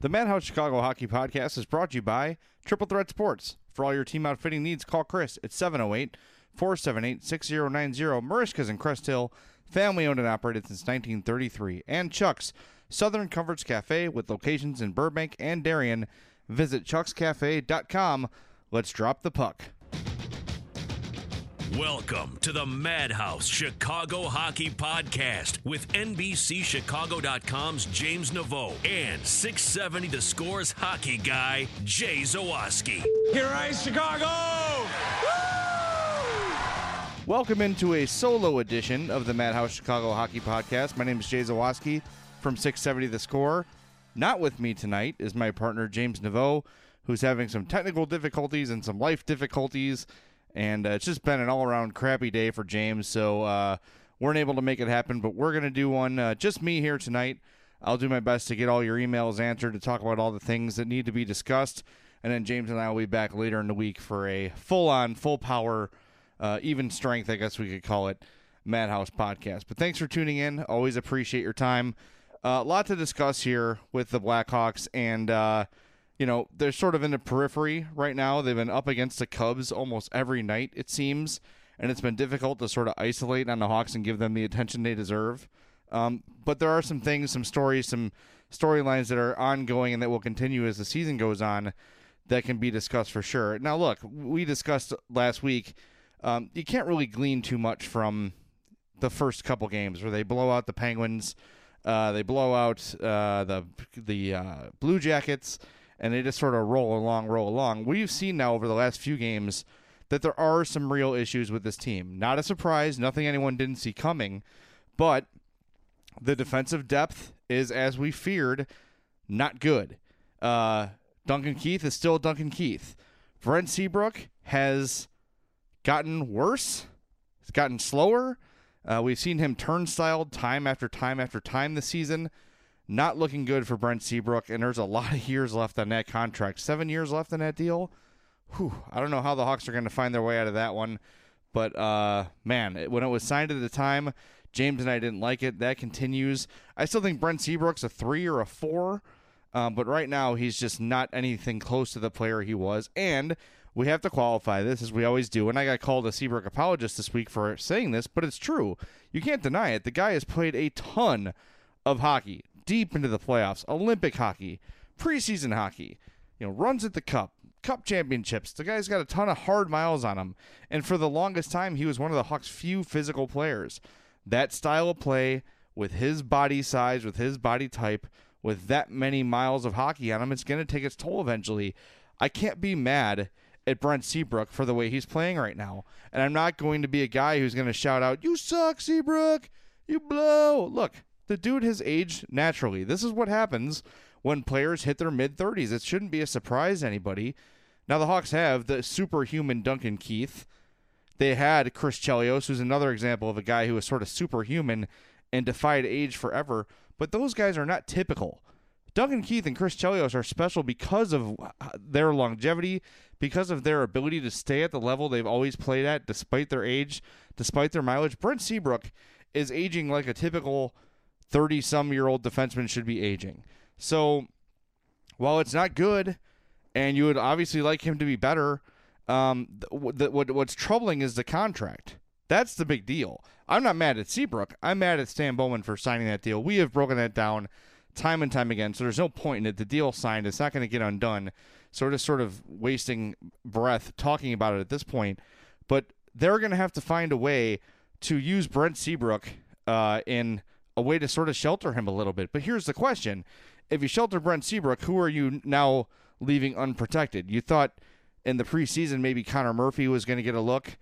The Madhouse Chicago Hockey Podcast is brought to you by Triple Threat Sports. For all your team outfitting needs, call Chris at 708 478 6090. Merichka's in Crest Hill, family owned and operated since 1933. And Chuck's Southern Comforts Cafe with locations in Burbank and Darien. Visit chuckscafe.com. Let's drop the puck. Welcome to the Madhouse Chicago Hockey Podcast with NBCChicago.com's James Naveau and 670 The Scores hockey guy, Jay Zawaski. Here I Chicago! Welcome into a solo edition of the Madhouse Chicago Hockey Podcast. My name is Jay Zawaski from 670 The Score. Not with me tonight is my partner James Naveau, who's having some technical difficulties and some life difficulties, and uh, it's just been an all-around crappy day for James. So uh, weren't able to make it happen, but we're gonna do one uh, just me here tonight. I'll do my best to get all your emails answered to talk about all the things that need to be discussed, and then James and I will be back later in the week for a full-on, full-power uh, even strength, I guess we could call it, Madhouse podcast. But thanks for tuning in. Always appreciate your time. A uh, lot to discuss here with the Blackhawks, and uh, you know they're sort of in the periphery right now. They've been up against the Cubs almost every night, it seems, and it's been difficult to sort of isolate on the Hawks and give them the attention they deserve. Um, but there are some things, some stories, some storylines that are ongoing and that will continue as the season goes on that can be discussed for sure. Now, look, we discussed last week um, you can't really glean too much from the first couple games where they blow out the Penguins, uh, they blow out uh, the the uh, Blue Jackets, and they just sort of roll along, roll along. We've seen now over the last few games that there are some real issues with this team. Not a surprise, nothing anyone didn't see coming, but the defensive depth is, as we feared, not good. Uh, Duncan Keith is still Duncan Keith. Brent Seabrook has gotten worse. It's gotten slower. Uh, we've seen him turnstile time after time after time this season. Not looking good for Brent Seabrook, and there's a lot of years left on that contract. Seven years left on that deal. Whew, I don't know how the Hawks are going to find their way out of that one. But, uh, man, it, when it was signed at the time, James and I didn't like it. That continues. I still think Brent Seabrook's a three or a four. Um, but right now, he's just not anything close to the player he was. And we have to qualify this as we always do. And I got called a Seabrook apologist this week for saying this, but it's true. You can't deny it. The guy has played a ton of hockey deep into the playoffs, Olympic hockey, preseason hockey, you know, runs at the cup, Cup championships. The guy's got a ton of hard miles on him. And for the longest time, he was one of the Hawks' few physical players. That style of play, with his body size, with his body type, with that many miles of hockey on him, it's going to take its toll eventually. I can't be mad at Brent Seabrook for the way he's playing right now. And I'm not going to be a guy who's going to shout out, You suck, Seabrook! You blow! Look, the dude has aged naturally. This is what happens when players hit their mid 30s. It shouldn't be a surprise to anybody. Now, the Hawks have the superhuman Duncan Keith. They had Chris Chelios, who's another example of a guy who was sort of superhuman and defied age forever. But those guys are not typical. Duncan Keith and Chris Chelios are special because of uh, their longevity, because of their ability to stay at the level they've always played at, despite their age, despite their mileage. Brent Seabrook is aging like a typical 30 some year old defenseman should be aging. So while it's not good, and you would obviously like him to be better, um, the, what, what's troubling is the contract. That's the big deal. I'm not mad at Seabrook. I'm mad at Stan Bowman for signing that deal. We have broken that down time and time again. So there's no point in it. The deal signed. It's not going to get undone. So we're just sort of wasting breath talking about it at this point. But they're going to have to find a way to use Brent Seabrook uh, in a way to sort of shelter him a little bit. But here's the question: If you shelter Brent Seabrook, who are you now leaving unprotected? You thought in the preseason maybe Connor Murphy was going to get a look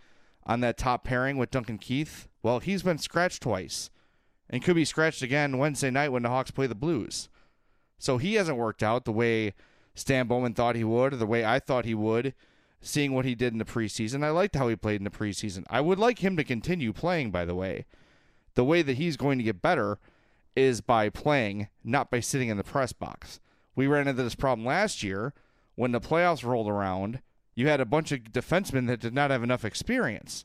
on that top pairing with Duncan Keith. Well, he's been scratched twice and could be scratched again Wednesday night when the Hawks play the Blues. So he hasn't worked out the way Stan Bowman thought he would, or the way I thought he would, seeing what he did in the preseason. I liked how he played in the preseason. I would like him to continue playing, by the way. The way that he's going to get better is by playing, not by sitting in the press box. We ran into this problem last year when the playoffs rolled around. You had a bunch of defensemen that did not have enough experience.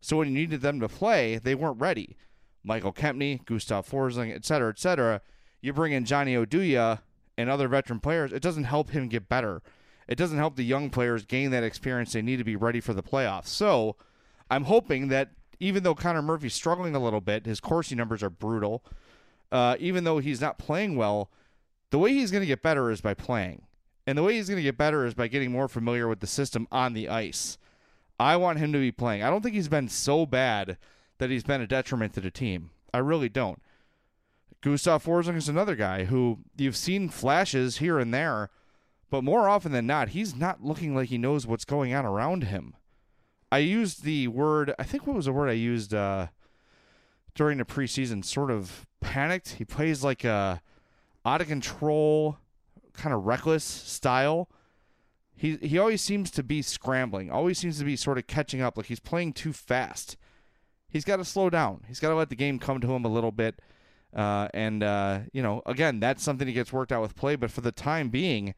So when you needed them to play, they weren't ready. Michael Kempny, Gustav Forsling, et cetera, et cetera. You bring in Johnny Oduya and other veteran players, it doesn't help him get better. It doesn't help the young players gain that experience they need to be ready for the playoffs. So I'm hoping that even though Connor Murphy's struggling a little bit, his Corsi numbers are brutal. Uh, even though he's not playing well, the way he's going to get better is by playing. And the way he's going to get better is by getting more familiar with the system on the ice. I want him to be playing. I don't think he's been so bad that he's been a detriment to the team. I really don't. Gustav Forsling is another guy who you've seen flashes here and there, but more often than not, he's not looking like he knows what's going on around him. I used the word, I think what was the word I used uh, during the preseason, sort of panicked. He plays like a out of control, kind of reckless style. He he always seems to be scrambling, always seems to be sort of catching up, like he's playing too fast he's got to slow down. He's got to let the game come to him a little bit. Uh, and, uh, you know, again, that's something that gets worked out with play. But for the time being,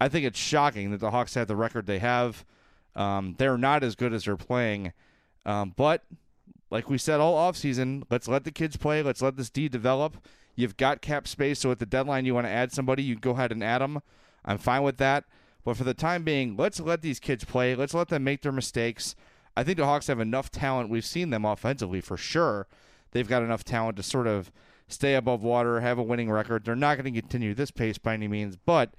I think it's shocking that the Hawks have the record they have. Um, they're not as good as they're playing. Um, but, like we said all offseason, let's let the kids play. Let's let this D develop. You've got cap space, so at the deadline you want to add somebody, you go ahead and add them. I'm fine with that. But for the time being, let's let these kids play. Let's let them make their mistakes. I think the Hawks have enough talent. We've seen them offensively for sure. They've got enough talent to sort of stay above water, have a winning record. They're not going to continue this pace by any means, but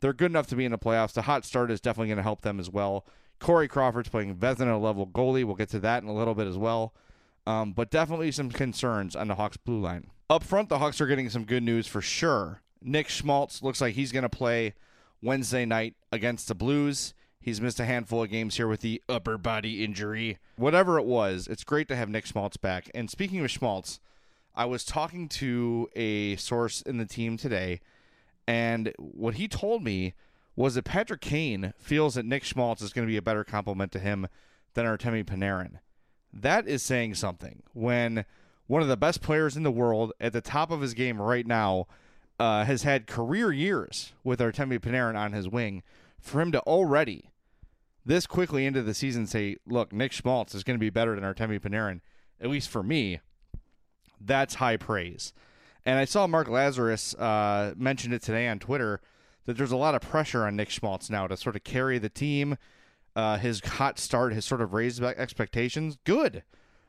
they're good enough to be in the playoffs. The hot start is definitely going to help them as well. Corey Crawford's playing Vezina level goalie. We'll get to that in a little bit as well. Um, but definitely some concerns on the Hawks blue line. Up front, the Hawks are getting some good news for sure. Nick Schmaltz looks like he's going to play Wednesday night against the Blues. He's missed a handful of games here with the upper body injury. Whatever it was, it's great to have Nick Schmaltz back. And speaking of Schmaltz, I was talking to a source in the team today, and what he told me was that Patrick Kane feels that Nick Schmaltz is going to be a better complement to him than Artemi Panarin. That is saying something when one of the best players in the world at the top of his game right now uh, has had career years with Artemi Panarin on his wing. For him to already this quickly into the season say, look, Nick Schmaltz is going to be better than Artemi Panarin, at least for me, that's high praise. And I saw Mark Lazerus uh, mention it today on Twitter that there's a lot of pressure on Nick Schmaltz now to sort of carry the team. Uh, his hot start has sort of raised expectations. Good.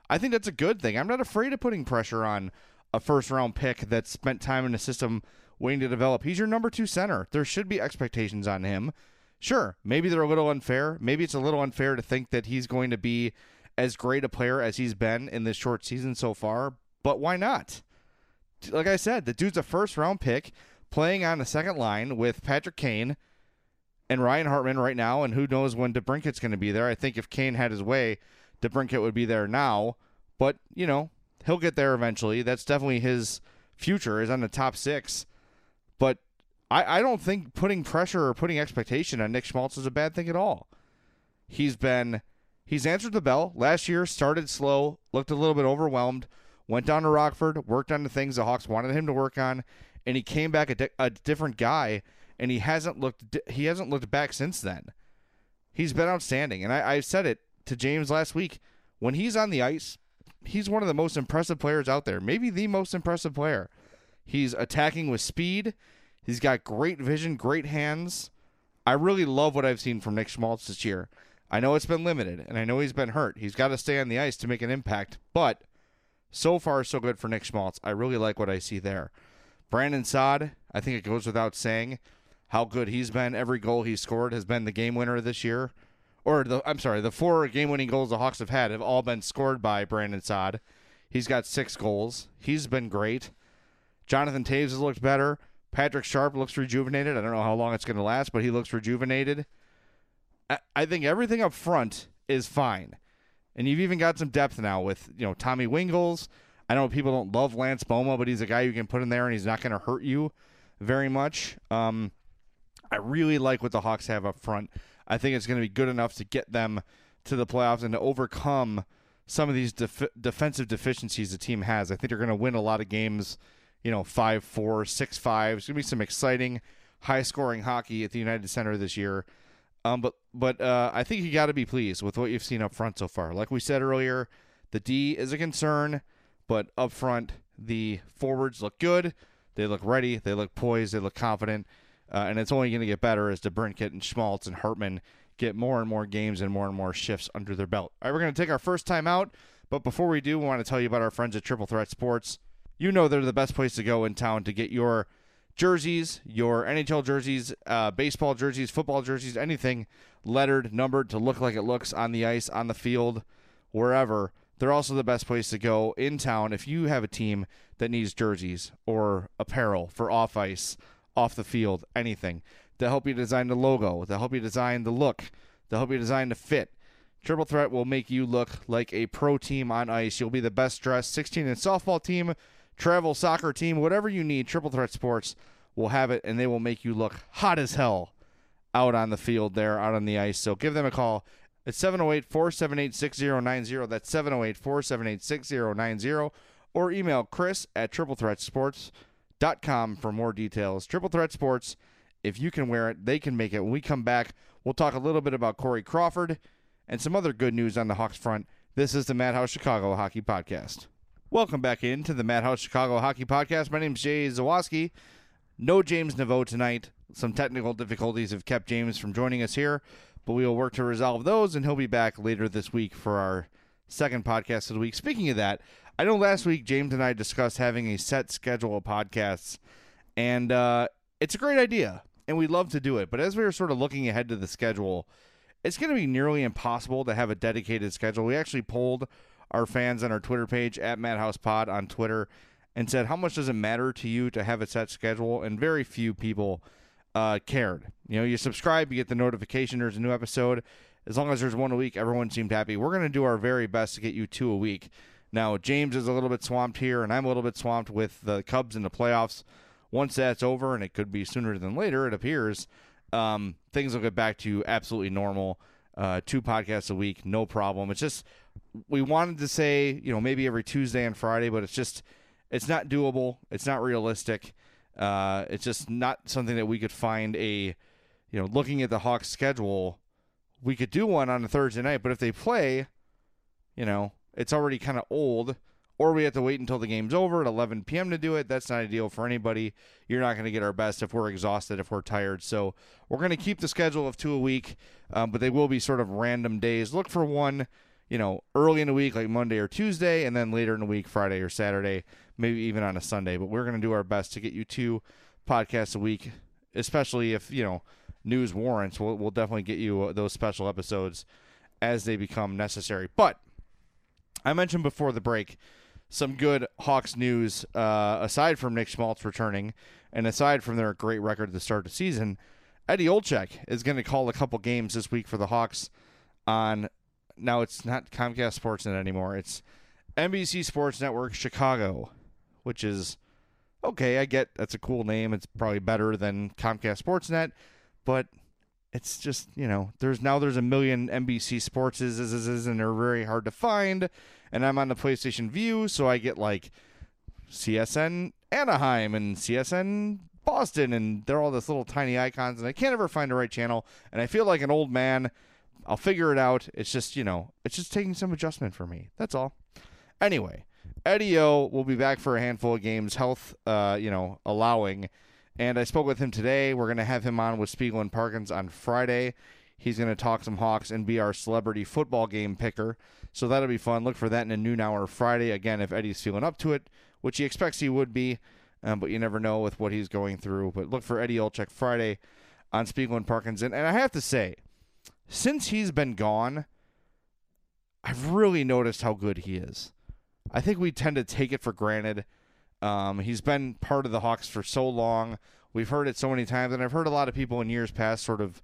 I think that's a good thing. I'm not afraid of putting pressure on a first round pick that spent time in the system waiting to develop. He's your number two center. There should be expectations on him Sure, maybe they're a little unfair. Maybe it's a little unfair to think that he's going to be as great a player as he's been in this short season so far, but why not? Like I said, the dude's a first round pick playing on the second line with Patrick Kane and Ryan Hartman right now, and who knows when DeBrincat's going to be there. I think if Kane had his way, DeBrinket would be there now, but, you know, he'll get there eventually. That's definitely his future is on the top six. But I, I don't think putting pressure or putting expectation on Nick Schmaltz is a bad thing at all. He's been he's answered the bell. Last year started slow, looked a little bit overwhelmed, went down to Rockford, worked on the things the Hawks wanted him to work on, and he came back a, di- a different guy. And he hasn't looked he hasn't looked back since then. He's been outstanding, and I, I said it to James last week. When he's on the ice, he's one of the most impressive players out there. Maybe the most impressive player. He's attacking with speed. He's got great vision, great hands. I really love what I've seen from Nick Schmaltz this year. I know it's been limited, and I know he's been hurt. He's got to stay on the ice to make an impact, but so far, so good for Nick Schmaltz. I really like what I see there. Brandon Saad, I think it goes without saying how good he's been. Every goal he scored has been the game winner this year. Or, the, I'm sorry, the four game winning goals the Hawks have had have all been scored by Brandon Saad. He's got six goals. He's been great. Jonathan Toews has looked better. Patrick Sharp looks rejuvenated. I don't know how long it's going to last, but he looks rejuvenated. I, I think everything up front is fine. And you've even got some depth now with, you know, Tommy Wingels. I know people don't love Lance Bouma, but he's a guy you can put in there and he's not going to hurt you very much. Um, I really like what the Hawks have up front. I think it's going to be good enough to get them to the playoffs and to overcome some of these def- defensive deficiencies the team has. I think they're going to win a lot of games you know, 5 4, 6 5. It's going to be some exciting, high scoring hockey at the United Center this year. Um, but but uh, I think you got to be pleased with what you've seen up front so far. Like we said earlier, the D is a concern, but up front, the forwards look good. They look ready. They look poised. They look confident. Uh, and it's only going to get better as DeBrincat and Schmaltz and Hartman get more and more games and more and more shifts under their belt. All right, we're going to take our first time out. But before we do, we want to tell you about our friends at Triple Threat Sports you know they're the best place to go in town to get your jerseys, your NHL jerseys, uh, baseball jerseys, football jerseys, anything lettered, numbered to look like it looks on the ice, on the field, wherever. They're also the best place to go in town if you have a team that needs jerseys or apparel for off ice, off the field, anything. To help you design the logo, to help you design the look, to help you design the fit. Triple Threat will make you look like a pro team on ice. You'll be the best dressed 16 and softball team travel soccer team, whatever you need, Triple Threat Sports will have it, and they will make you look hot as hell out on the field there, out on the ice. So give them a call. It's 708 478 6090. That's 708 478 6090. Or email Chris at triplethreatsports.com for more details. Triple Threat Sports, if you can wear it, they can make it. When we come back, we'll talk a little bit about Corey Crawford and some other good news on the Hawks front. This is the Madhouse Chicago Hockey Podcast. Welcome back into the Madhouse Chicago Hockey Podcast. My name is Jay Zawaski. No James Naveau tonight. Some technical difficulties have kept James from joining us here, but we will work to resolve those, and he'll be back later this week for our second podcast of the week. Speaking of that, I know last week James and I discussed having a set schedule of podcasts, and uh, it's a great idea, and we'd love to do it. But as we were sort of looking ahead to the schedule, it's going to be nearly impossible to have a dedicated schedule. We actually polled our fans on our Twitter page at Madhouse Pod on Twitter and said, How much does it matter to you to have a set schedule? And very few people uh, cared. You know, you subscribe, you get the notification there's a new episode. As long as there's one a week, everyone seemed happy. We're going to do our very best to get you two a week. Now, James is a little bit swamped here, and I'm a little bit swamped with the Cubs in the playoffs. Once that's over, and it could be sooner than later, it appears, um, things will get back to absolutely normal. Uh, two podcasts a week, no problem. It's just we wanted to say, you know, maybe every Tuesday and Friday, but it's just it's not doable. It's not realistic. Uh, it's just not something that we could find a, you know, looking at the Hawks schedule, we could do one on a Thursday night, but if they play, you know, it's already kind of old, or we have to wait until the game's over at 11 p.m. to do it. That's not ideal for anybody. You're not going to get our best if we're exhausted, if we're tired. So we're going to keep the schedule of two a week, um, but they will be sort of random days. Look for one you know, early in the week, like Monday or Tuesday, and then later in the week, Friday or Saturday, maybe even on a Sunday. But we're going to do our best to get you two podcasts a week, especially if, you know, news warrants, we'll, we'll definitely get you uh, those special episodes as they become necessary. But I mentioned before the break some good Hawks news uh, aside from Nick Schmaltz returning and aside from their great record at the start of the season. Eddie Olczyk is going to call a couple games this week for the Hawks on now it's not Comcast Sportsnet anymore. It's NBC Sports Network Chicago, which is okay. I get that's a cool name. It's probably better than Comcast Sportsnet, but it's just you know there's now there's a million NBC Sportses and they're very hard to find. And I'm on the PlayStation Vue, so I get like CSN Anaheim and CSN Boston, and they're all this little tiny icons, and I can't ever find the right channel. And I feel like an old man. I'll figure it out. It's just you know it's just taking some adjustment for me. That's all. Anyway, Eddie O will be back for a handful of games, health, uh, you know, allowing. And I spoke with him today. We're going to have him on with Spiegel and Parkins on Friday. He's going to talk some Hawks and be our celebrity football game picker. So that'll be fun. Look for that in a noon hour Friday. Again, if Eddie's feeling up to it, which he expects he would be, um, but you never know with what he's going through. But look for Eddie Olczyk Friday on Spiegel and Parkins. And, and I have to say, since he's been gone, I've really noticed how good he is. I think we tend to take it for granted. Um, he's been part of the Hawks for so long. We've heard it so many times, and I've heard a lot of people in years past sort of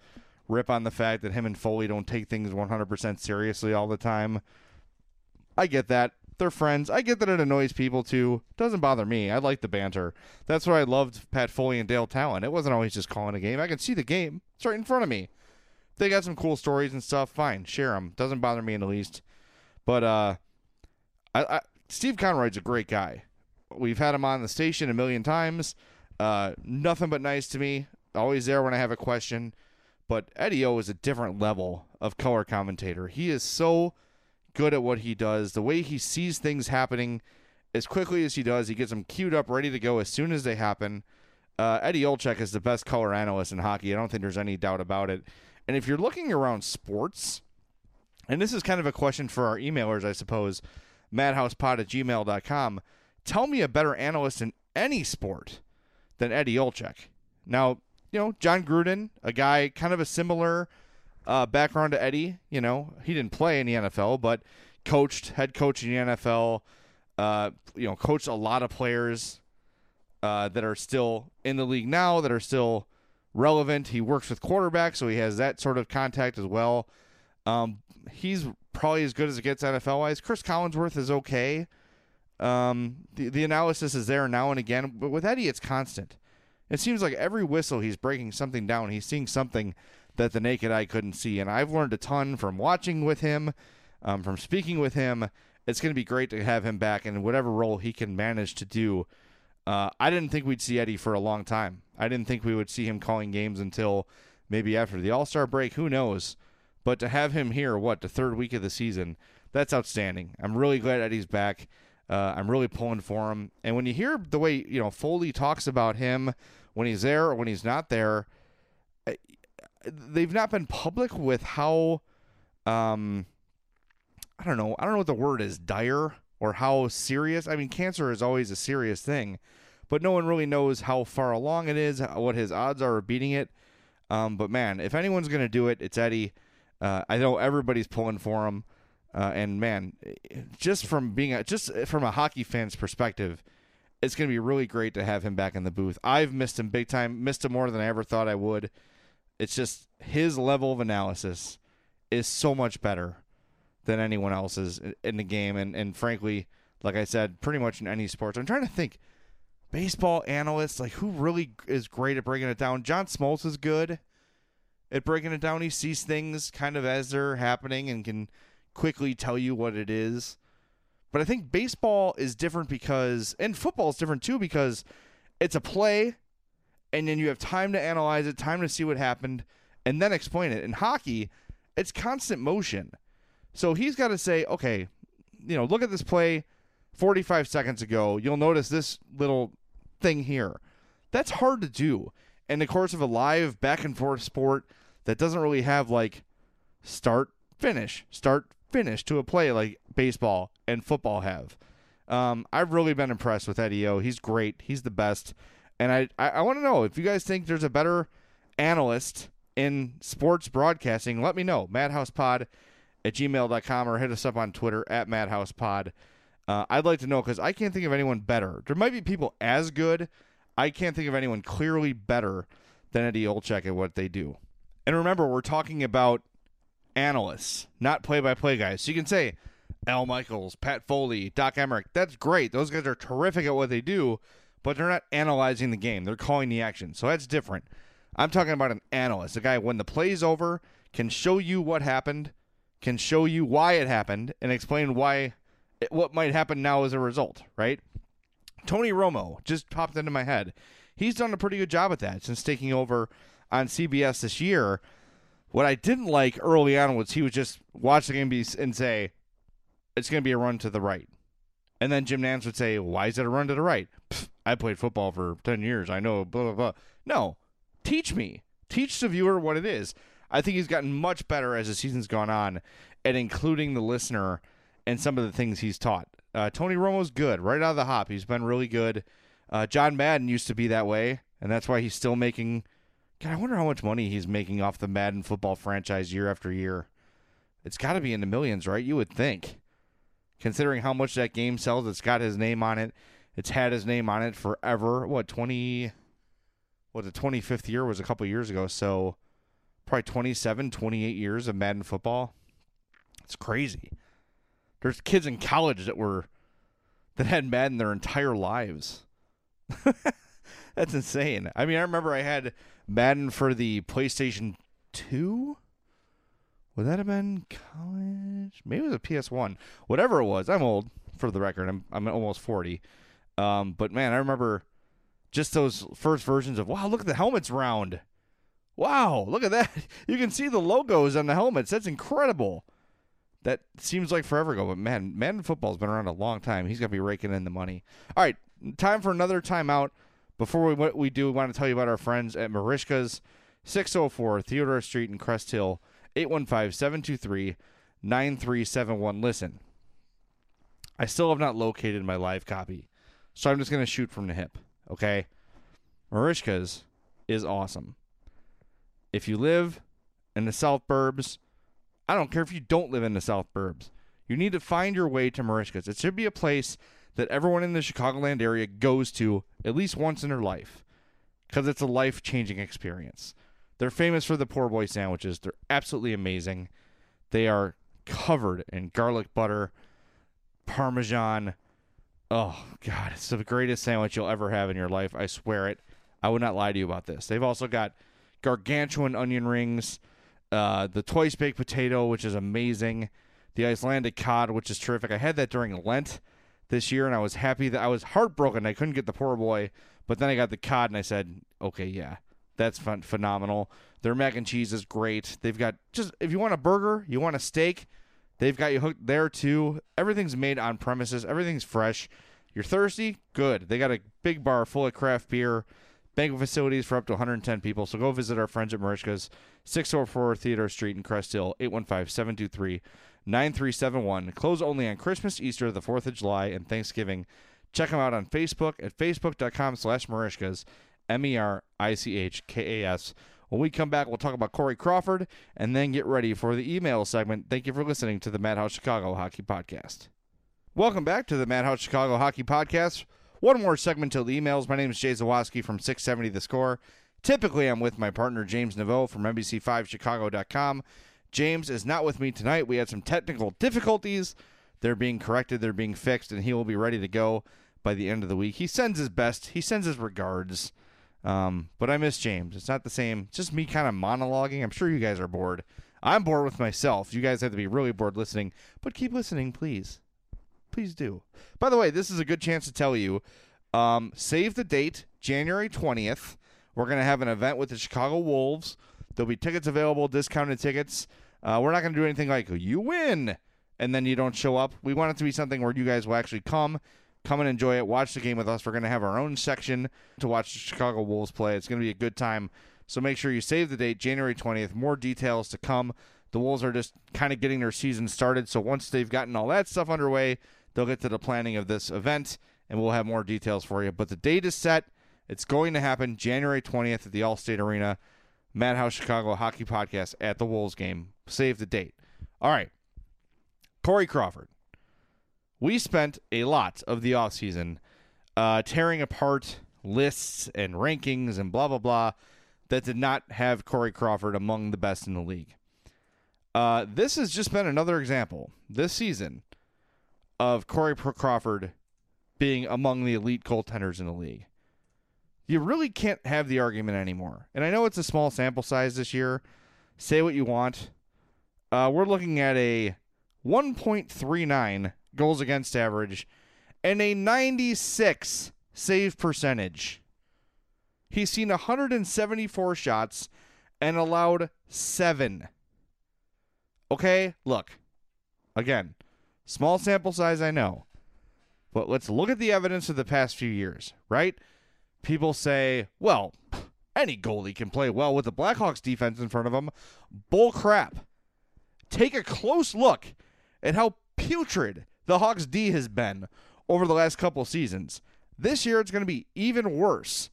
rip on the fact that him and Foley don't take things 100% seriously all the time. I get that. They're friends. I get that it annoys people too. Doesn't bother me. I like the banter. That's why I loved Pat Foley and Dale Tallon. It wasn't always just calling a game. I can see the game. It's right in front of me. They got some cool stories and stuff. Fine, share them. Doesn't bother me in the least. But uh, I, I Steve Konroyd's a great guy. We've had him on the station a million times. Uh, nothing but nice to me. Always there when I have a question. But Eddie O is a different level of color commentator. He is so good at what he does. The way he sees things happening as quickly as he does, he gets them queued up, ready to go as soon as they happen. Uh, Eddie Olczyk is the best color analyst in hockey. I don't think there's any doubt about it. And if you're looking around sports, and this is kind of a question for our emailers, I suppose, madhousepod at gmail.com, tell me a better analyst in any sport than Eddie Olczyk. Now, you know, Jon Gruden, a guy kind of a similar uh, background to Eddie. You know, he didn't play in the NFL, but coached, head coach in the NFL. Uh, you know, coached a lot of players uh, that are still in the league now, that are still relevant. He works with quarterbacks, so he has that sort of contact as well. Um, he's probably as good as it gets NFL wise. Cris Collinsworth is okay. Um, the the analysis is there now and again, but with Eddie, it's constant. It seems like every whistle he's breaking something down. He's seeing something that the naked eye couldn't see, and I've learned a ton from watching with him, um, from speaking with him. It's going to be great to have him back in whatever role he can manage to do. Uh, I didn't think we'd see Eddie for a long time. I didn't think we would see him calling games until maybe after the All Star break. Who knows? But to have him here, what, the third week of the season, that's outstanding. I'm really glad Eddie's back. Uh, I'm really pulling for him. And when you hear the way, you know, Foley talks about him when he's there or when he's not there, they've not been public with how, um, I don't know, I don't know what the word is, dire or how serious. I mean, cancer is always a serious thing, but no one really knows how far along it is, what his odds are of beating it. Um, but man, if anyone's going to do it, it's Eddie. Uh, I know everybody's pulling for him, uh, and man, just from being a, just from a hockey fan's perspective, it's going to be really great to have him back in the booth. I've missed him big time, missed him more than I ever thought I would. It's just his level of analysis is so much better than anyone else's in the game, and and frankly, like I said, pretty much in any sports. I'm trying to think baseball analysts like who really is great at breaking it down. John Smoltz is good at breaking it down. He sees things kind of as they're happening and can quickly tell you what it is. But I think baseball is different because, and football is different too because it's a play, and then you have time to analyze it, time to see what happened, and then explain it. In hockey, it's constant motion. So he's got to say, okay, you know, look at this play 45 seconds ago. You'll notice this little thing here. That's hard to do in the course of a live back and forth sport that doesn't really have like start finish start finish to a play like baseball and football have. Um, I've really been impressed with Eddie O. He's great. He's the best. And I I, I want to know if you guys think there's a better analyst in sports broadcasting, let me know. MadhousePod at gmail.com or hit us up on Twitter at MadhousePod. Uh, I'd like to know because I can't think of anyone better. There might be people as good. I can't think of anyone clearly better than Eddie Olczyk at what they do. And remember, we're talking about analysts, not play by play guys. So you can say Al Michaels, Pat Foley, Doc Emrick. That's great. Those guys are terrific at what they do, but they're not analyzing the game. They're calling the action. So that's different. I'm talking about an analyst, a guy when the play's over can show you what happened, can show you why it happened, and explain why what might happen now as a result, right? Tony Romo just popped into my head. He's done a pretty good job at that since taking over on CBS this year. What I didn't like early on was he would just watch the game be and say, it's going to be a run to the right. And then Jim Nantz would say, why is it a run to the right? I played football for 10 years. I know, blah, blah, blah. No, teach me. Teach the viewer what it is. I think he's gotten much better as the season's gone on at including the listener and some of the things he's taught. Uh, Tony Romo's good right out of the hop. He's been really good. Uh, John Madden used to be that way, and that's why he's still making. God, I wonder how much money he's making off the Madden football franchise year after year. It's got to be in the millions, right? You would think. Considering how much that game sells, it's got his name on it. It's had his name on it forever. What, 20. What, the 25th year was a couple years ago. So probably 27, 28 years of Madden football. It's crazy. There's kids in college that were that had Madden their entire lives. That's insane. I mean, I remember I had Madden for the PlayStation 2. Would that have been college? Maybe it was a PS1. Whatever it was. I'm old for the record. I'm I'm almost 40. Um, but man, I remember just those first versions of wow, look at the helmets round. Wow, look at that. You can see the logos on the helmets. That's incredible. That seems like forever ago, but man, Madden football's been around a long time. He's gonna be raking in the money. All right, time for another timeout. Before we what we do, we want to tell you about our friends at Merichka's, 604 Theodore Street in Crest Hill, 815-723-9371. Listen, I still have not located my live copy, so I'm just to shoot from the hip, okay? Merichka's is awesome. If you live in the South Burbs, I don't care if you don't live in the South Burbs. You need to find your way to Merichka's. It should be a place that everyone in the Chicagoland area goes to at least once in their life because it's a life changing experience. They're famous for the poor boy sandwiches. They're absolutely amazing. They are covered in garlic butter, parmesan. Oh, God, it's the greatest sandwich you'll ever have in your life. I swear it. I would not lie to you about this. They've also got gargantuan onion rings, uh, the twice baked potato, which is amazing, the Icelandic cod, which is terrific. I had that during Lent this year, and I was happy that I was heartbroken. I couldn't get the poor boy, but then I got the cod, and I said, okay, yeah, that's fun, phenomenal. Their mac and cheese is great. They've got just if you want a burger, you want a steak, they've got you hooked there too. Everything's made on premises. Everything's fresh. You're thirsty? Good. They got a big bar full of craft beer banquet facilities for up to 110 people. So go visit our friends at Merichka's, 604 Theodore Street in Crest Hill, 815-723-9371. Close only on Christmas, Easter, the 4th of July, and Thanksgiving. Check them out on Facebook at facebook.com slash Merichkas, M-E-R-I-C-H-K-A-S. When we come back, we'll talk about Corey Crawford and then get ready for the email segment. Thank you for listening to the Madhouse Chicago Hockey Podcast. Welcome back to the Madhouse Chicago Hockey Podcast. One more segment till the emails. My name is Jay Zawaski from 670 The Score. Typically, I'm with my partner James Naveau from NBC5Chicago.com. James is not with me tonight. We had some technical difficulties. They're being corrected, they're being fixed, and he will be ready to go by the end of the week. He sends his best, he sends his regards. Um, but I miss James. It's not the same. It's just me kind of monologuing. I'm sure you guys are bored. I'm bored with myself. You guys have to be really bored listening, but keep listening, please please do. By the way, this is a good chance to tell you um, save the date, January 20th. We're going to have an event with the Chicago Wolves. There'll be tickets available, discounted tickets. Uh, we're not going to do anything like you win and then you don't show up. We want it to be something where you guys will actually come, come and enjoy it, watch the game with us. We're going to have our own section to watch the Chicago Wolves play. It's going to be a good time. So make sure you save the date, January 20th. More details to come. The Wolves are just kind of getting their season started. So once they've gotten all that stuff underway, They'll get to the planning of this event, and we'll have more details for you. But the date is set. It's going to happen January 20th at the Allstate Arena. Madhouse Chicago Hockey Podcast at the Wolves game. Save the date. All right. Corey Crawford. We spent a lot of the offseason uh, tearing apart lists and rankings and blah, blah, blah that did not have Corey Crawford among the best in the league. Uh, this has just been another example this season of Corey Crawford being among the elite goaltenders in the league. You really can't have the argument anymore. And I know it's a small sample size this year. Say what you want. Uh, we're looking at a 1.39 goals against average and a 96 save percentage. He's seen 174 shots and allowed seven. Okay, look. Again, small sample size, I know. But let's look at the evidence of the past few years, right? People say, well, any goalie can play well with the Blackhawks defense in front of him. Bull crap. Take a close look at how putrid the Hawks D has been over the last couple seasons. This year it's going to be even worse.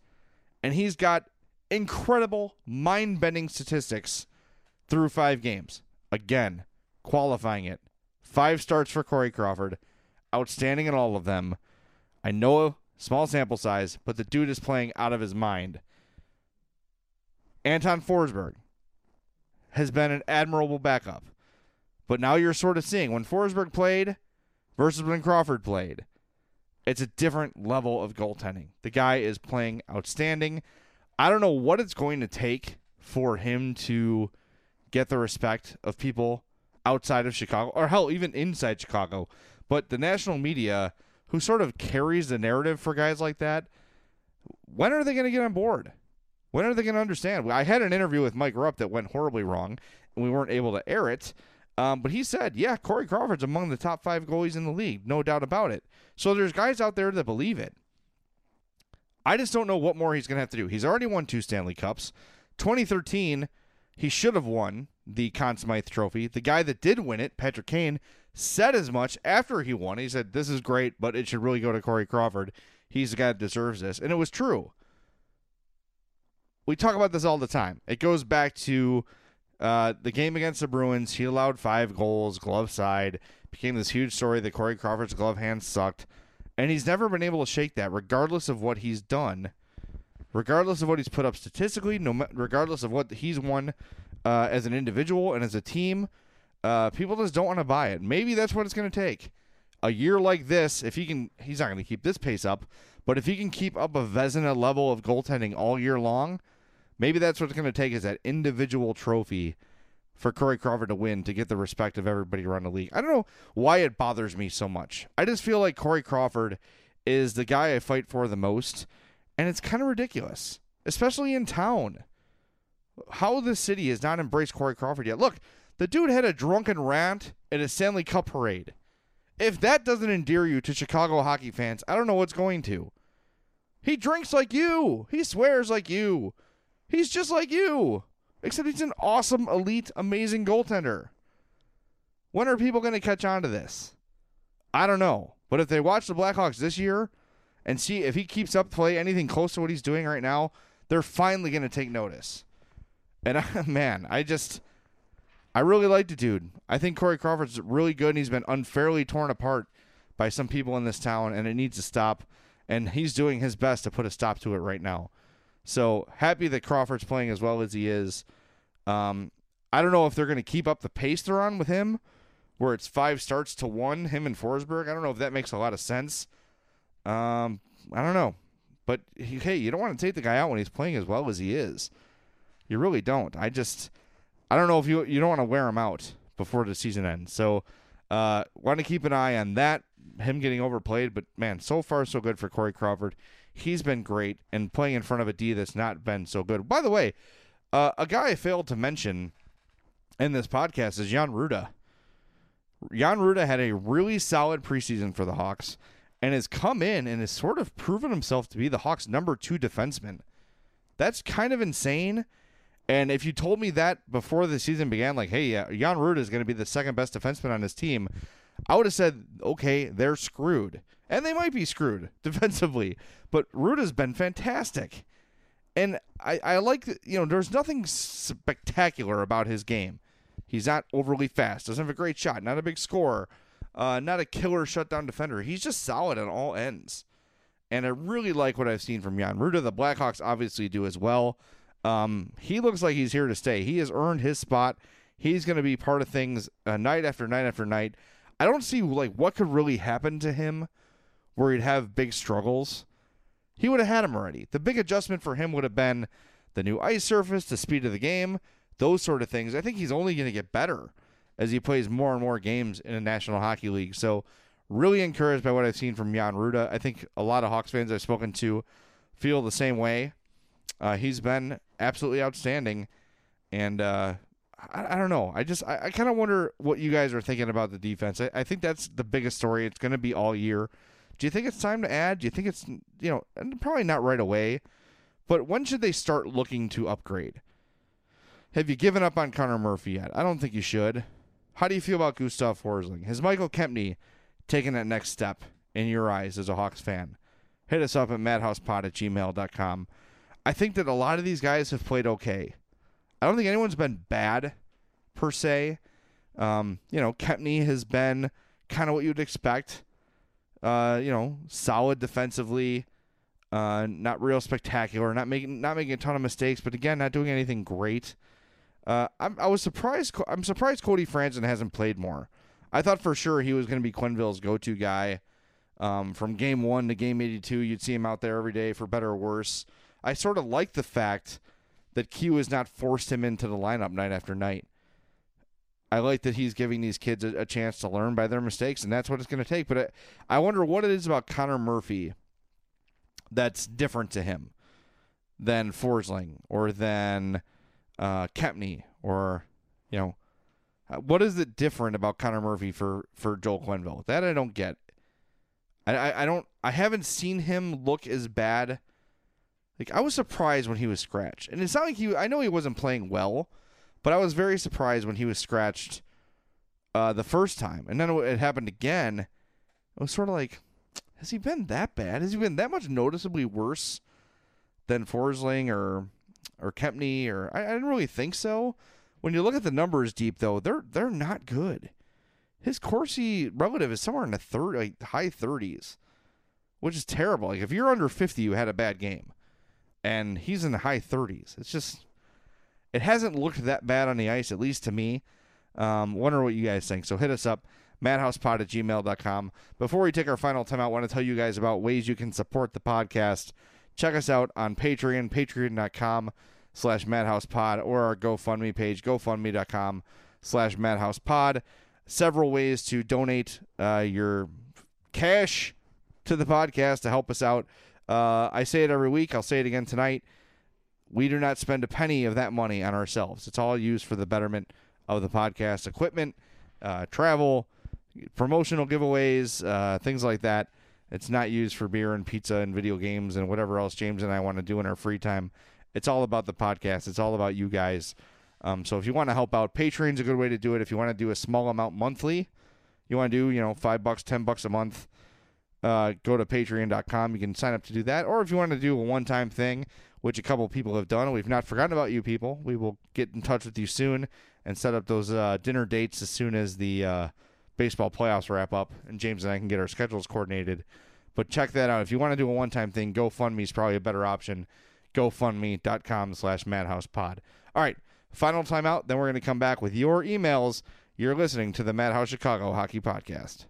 And he's got incredible, mind bending statistics through five games. Again, qualifying it. Five starts for Corey Crawford. Outstanding in all of them. I know a small sample size, but the dude is playing out of his mind. Anton Forsberg has been an admirable backup. But now you're sort of seeing when Forsberg played versus when Crawford played, it's a different level of goaltending. The guy is playing outstanding. I don't know what it's going to take for him to get the respect of people outside of Chicago, or hell, even inside Chicago. But the national media, who sort of carries the narrative for guys like that, when are they going to get on board? When are they going to understand? I had an interview with Mike Rupp that went horribly wrong, and we weren't able to air it. Um, but he said, yeah, Corey Crawford's among the top five goalies in the league, no doubt about it. So there's guys out there that believe it. I just don't know what more he's going to have to do. He's already won two Stanley Cups. 2013, he should have won the Conn Smythe Trophy. The guy that did win it, Patrick Kane, said as much after he won. He said, This is great, but it should really go to Corey Crawford. He's the guy that deserves this. And it was true. We talk about this all the time. It goes back to uh, the game against the Bruins. He allowed five goals, glove side. Became this huge story that Corey Crawford's glove hand sucked. And he's never been able to shake that, regardless of what he's done, regardless of what he's put up statistically, no, regardless of what he's won uh, as an individual and as a team. Uh, people just don't want to buy it. Maybe that's what it's going to take. A year like this, if he can, he's not going to keep this pace up, but if he can keep up a Vezina level of goaltending all year long, maybe that's what it's going to take is that individual trophy for Corey Crawford to win to get the respect of everybody around the league. I don't know why it bothers me so much. I just feel like Corey Crawford is the guy I fight for the most, and it's kind of ridiculous, especially in town. How the city has not embraced Corey Crawford yet. Look, the dude had a drunken rant at a Stanley Cup parade. If that doesn't endear you to Chicago hockey fans, I don't know what's going to. He drinks like you. He swears like you. He's just like you. Except he's an awesome, elite, amazing goaltender. When are people going to catch on to this? I don't know. But if they watch the Blackhawks this year and see if he keeps up play anything close to what he's doing right now, they're finally going to take notice. And I, man, I just I really like the dude. I think Corey Crawford's really good and he's been unfairly torn apart by some people in this town and it needs to stop and he's doing his best to put a stop to it right now. So happy that Crawford's playing as well as he is. Um, I don't know if they're going to keep up the pace they're on with him, where it's five starts to one, him and Forsberg. I don't know if that makes a lot of sense. Um, I don't know. But hey, you don't want to take the guy out when he's playing as well as he is. You really don't. I just, I don't know if you you don't want to wear him out before the season ends. So, uh, want to keep an eye on that. Him getting overplayed, but man, so far so good for Corey Crawford he's been great and playing in front of a D that's not been so good. By the way, uh, a guy I failed to mention in this podcast is Jan Rutta. Jan Rutta had a really solid preseason for the Hawks and has come in and has sort of proven himself to be the Hawks' number two defenseman. That's kind of insane. And if you told me that before the season began, like, hey, uh, Jan Rutta is going to be the second best defenseman on his team, I would have said, okay, they're screwed. And they might be screwed defensively. But Rutta's been fantastic. And I, I like, you know, there's nothing spectacular about his game. He's not overly fast, doesn't have a great shot, not a big scorer, uh, not a killer shutdown defender. He's just solid on all ends. And I really like what I've seen from Jan Rutta. The Blackhawks obviously do as well. Um, he looks like he's here to stay. He has earned his spot. He's going to be part of things uh, night after night after night. I don't see like what could really happen to him where he'd have big struggles. He would have had him already. The big adjustment for him would have been the new ice surface, the speed of the game, those sort of things. I think he's only going to get better as he plays more and more games in a National Hockey League. So, really encouraged by what I've seen from Jan Rutta. I think a lot of Hawks fans I've spoken to feel the same way. Uh, he's been absolutely outstanding, and uh, I, I, don't know. I just I, I kind of wonder what you guys are thinking about the defense. I, I think that's the biggest story. It's going to be all year. Do you think it's time to add? Do you think it's you know probably not right away, but when should they start looking to upgrade? Have you given up on Connor Murphy yet? I don't think you should. How do you feel about Gustav Forsling? Has Michael Kempny taken that next step in your eyes as a Hawks fan? Hit us up at madhousepod at gmail.com. I think that a lot of these guys have played okay. I don't think anyone's been bad per se. Um, you know, Kempny has been kind of what you'd expect. Uh, you know, solid defensively, uh, not real spectacular, not making not making a ton of mistakes, but again, not doing anything great. Uh, I'm, I was surprised. I'm surprised Cody Franson hasn't played more. I thought for sure he was going to be Quenneville's go-to guy. Um, from game one to game 82, you'd see him out there every day for better or worse. I sort of like the fact that Q has not forced him into the lineup night after night. I like that he's giving these kids a, a chance to learn by their mistakes, and that's what it's going to take. But I, I wonder what it is about Connor Murphy that's different to him than Forsling or than uh, Kempny or you know uh, what is it different about Connor Murphy for for Joel Quenneville? That I don't get. I, I, I don't I haven't seen him look as bad like I was surprised when he was scratched, and it's not like he. I know he wasn't playing well, but I was very surprised when he was scratched uh, the first time, and then it happened again. It was sort of like, has he been that bad? Has he been that much noticeably worse than Forsling or or Kempny? Or I, I didn't really think so. When you look at the numbers deep, though, they're they're not good. His Corsi relative is somewhere in the third, like high thirties, which is terrible. Like if you're under fifty, you had a bad game and he's in the high 30s. It's just, it hasn't looked that bad on the ice, at least to me. Um, wonder what you guys think. So hit us up, madhousepod at gmail.com. Before we take our final time out, I want to tell you guys about ways you can support the podcast. Check us out on Patreon, patreon.com slash madhousepod, or our GoFundMe page, gofundme.com slash madhousepod. Several ways to donate uh, your cash to the podcast to help us out. Uh, I say it every week. I'll say it again tonight. We do not spend a penny of that money on ourselves. It's all used for the betterment of the podcast equipment, uh, travel, promotional giveaways, uh, things like that. It's not used for beer and pizza and video games and whatever else James and I want to do in our free time. It's all about the podcast. It's all about you guys. Um, so if you want to help out, Patreon's a good way to do it. If you want to do a small amount monthly, you want to do you know five bucks, ten bucks a month uh, go to patreon.com. You can sign up to do that. Or if you want to do a one time thing, which a couple people have done, we've not forgotten about you people. We will get in touch with you soon and set up those uh, dinner dates as soon as the uh, baseball playoffs wrap up and James and I can get our schedules coordinated. But check that out. If you want to do a one time thing, GoFundMe is probably a better option. GoFundMe.com slash MadhousePod. All right, final time out. Then we're going to come back with your emails. You're listening to the Madhouse Chicago Hockey Podcast.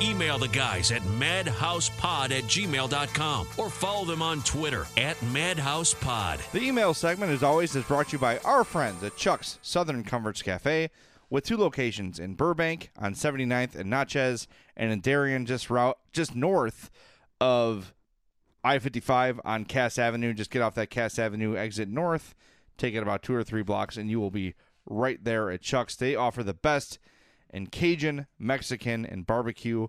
Email the guys at madhousepod at gmail.com or follow them on Twitter at madhousepod. The email segment, as always, is brought to you by our friends at Chuck's Southern Comforts Cafe with two locations in Burbank on 79th and Natchez and in Darien just route just north of I-55 on Cass Avenue. Just get off that Cass Avenue exit north, take it about two or three blocks, and you will be right there at Chuck's. They offer the best – and Cajun, Mexican, and barbecue.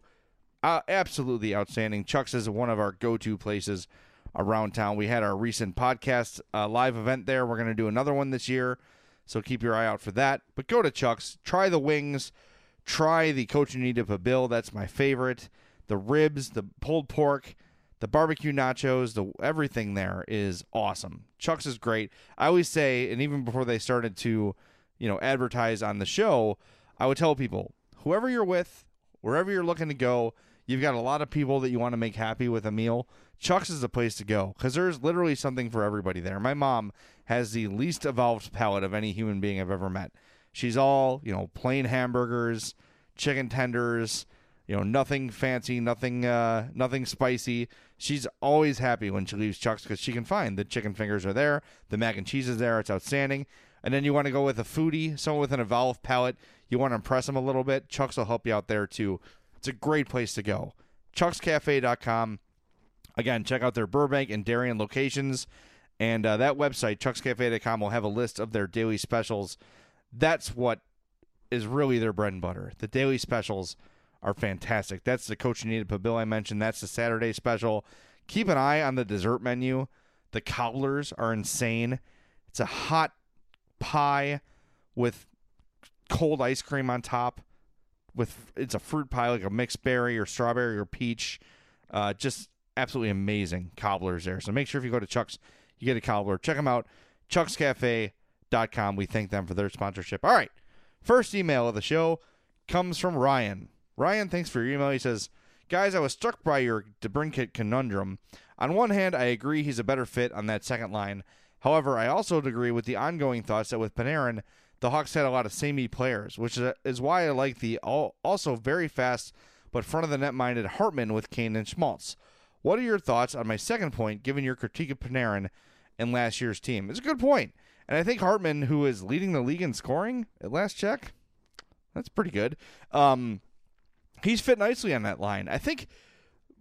Uh, absolutely outstanding. Chuck's is one of our go to places around town. We had our recent podcast uh, live event there. We're going to do another one this year. So keep your eye out for that. But go to Chuck's, try the wings, try the Cochinita Pibil. That's my favorite. the ribs, the pulled pork, the barbecue nachos, the everything there is awesome. Chuck's is great. I always say, and even before they started to, you know, advertise on the show, I would tell people, whoever you're with, wherever you're looking to go, you've got a lot of people that you want to make happy with a meal. Chuck's is the place to go because there's literally something for everybody there. My mom has the least evolved palate of any human being I've ever met. She's all, you know, plain hamburgers, chicken tenders, you know, nothing fancy, nothing uh nothing spicy. She's always happy when she leaves Chuck's cuz she can find the chicken fingers are there, the mac and cheese is there, it's outstanding. And then you want to go with a foodie, someone with an evolved palate, you want to impress them a little bit, Chuck's will help you out there too. It's a great place to go. chuckscafe.com. Again, check out their Burbank and Darien locations. And uh, that website, chuckscafe.com, will have a list of their daily specials. That's what is really their bread and butter. The daily specials are fantastic. That's the coach put Bill I mentioned. That's the Saturday special. Keep an eye on the dessert menu. The cobblers are insane. It's a hot pie with cold ice cream on top. With it's a fruit pie like a mixed berry or strawberry or peach. Uh, just absolutely amazing cobblers there. So make sure if you go to Chuck's, you get a cobbler. Check them out. Chuck'sCafe.com. We thank them for their sponsorship. All right. First email of the show comes from Ryan. Ryan, thanks for your email. He says, Guys, I was struck by your DeBrincat conundrum. On one hand, I agree he's a better fit on that second line. However, I also agree with the ongoing thoughts that with Panarin, the Hawks had a lot of samey players, which is why I like the also very fast but front of the net minded Hartman with Kane and Schmaltz. What are your thoughts on my second point, given your critique of Panarin and last year's team? It's a good point. And I think Hartman, who is leading the league in scoring at last check, that's pretty good. Um, he's fit nicely on that line. I think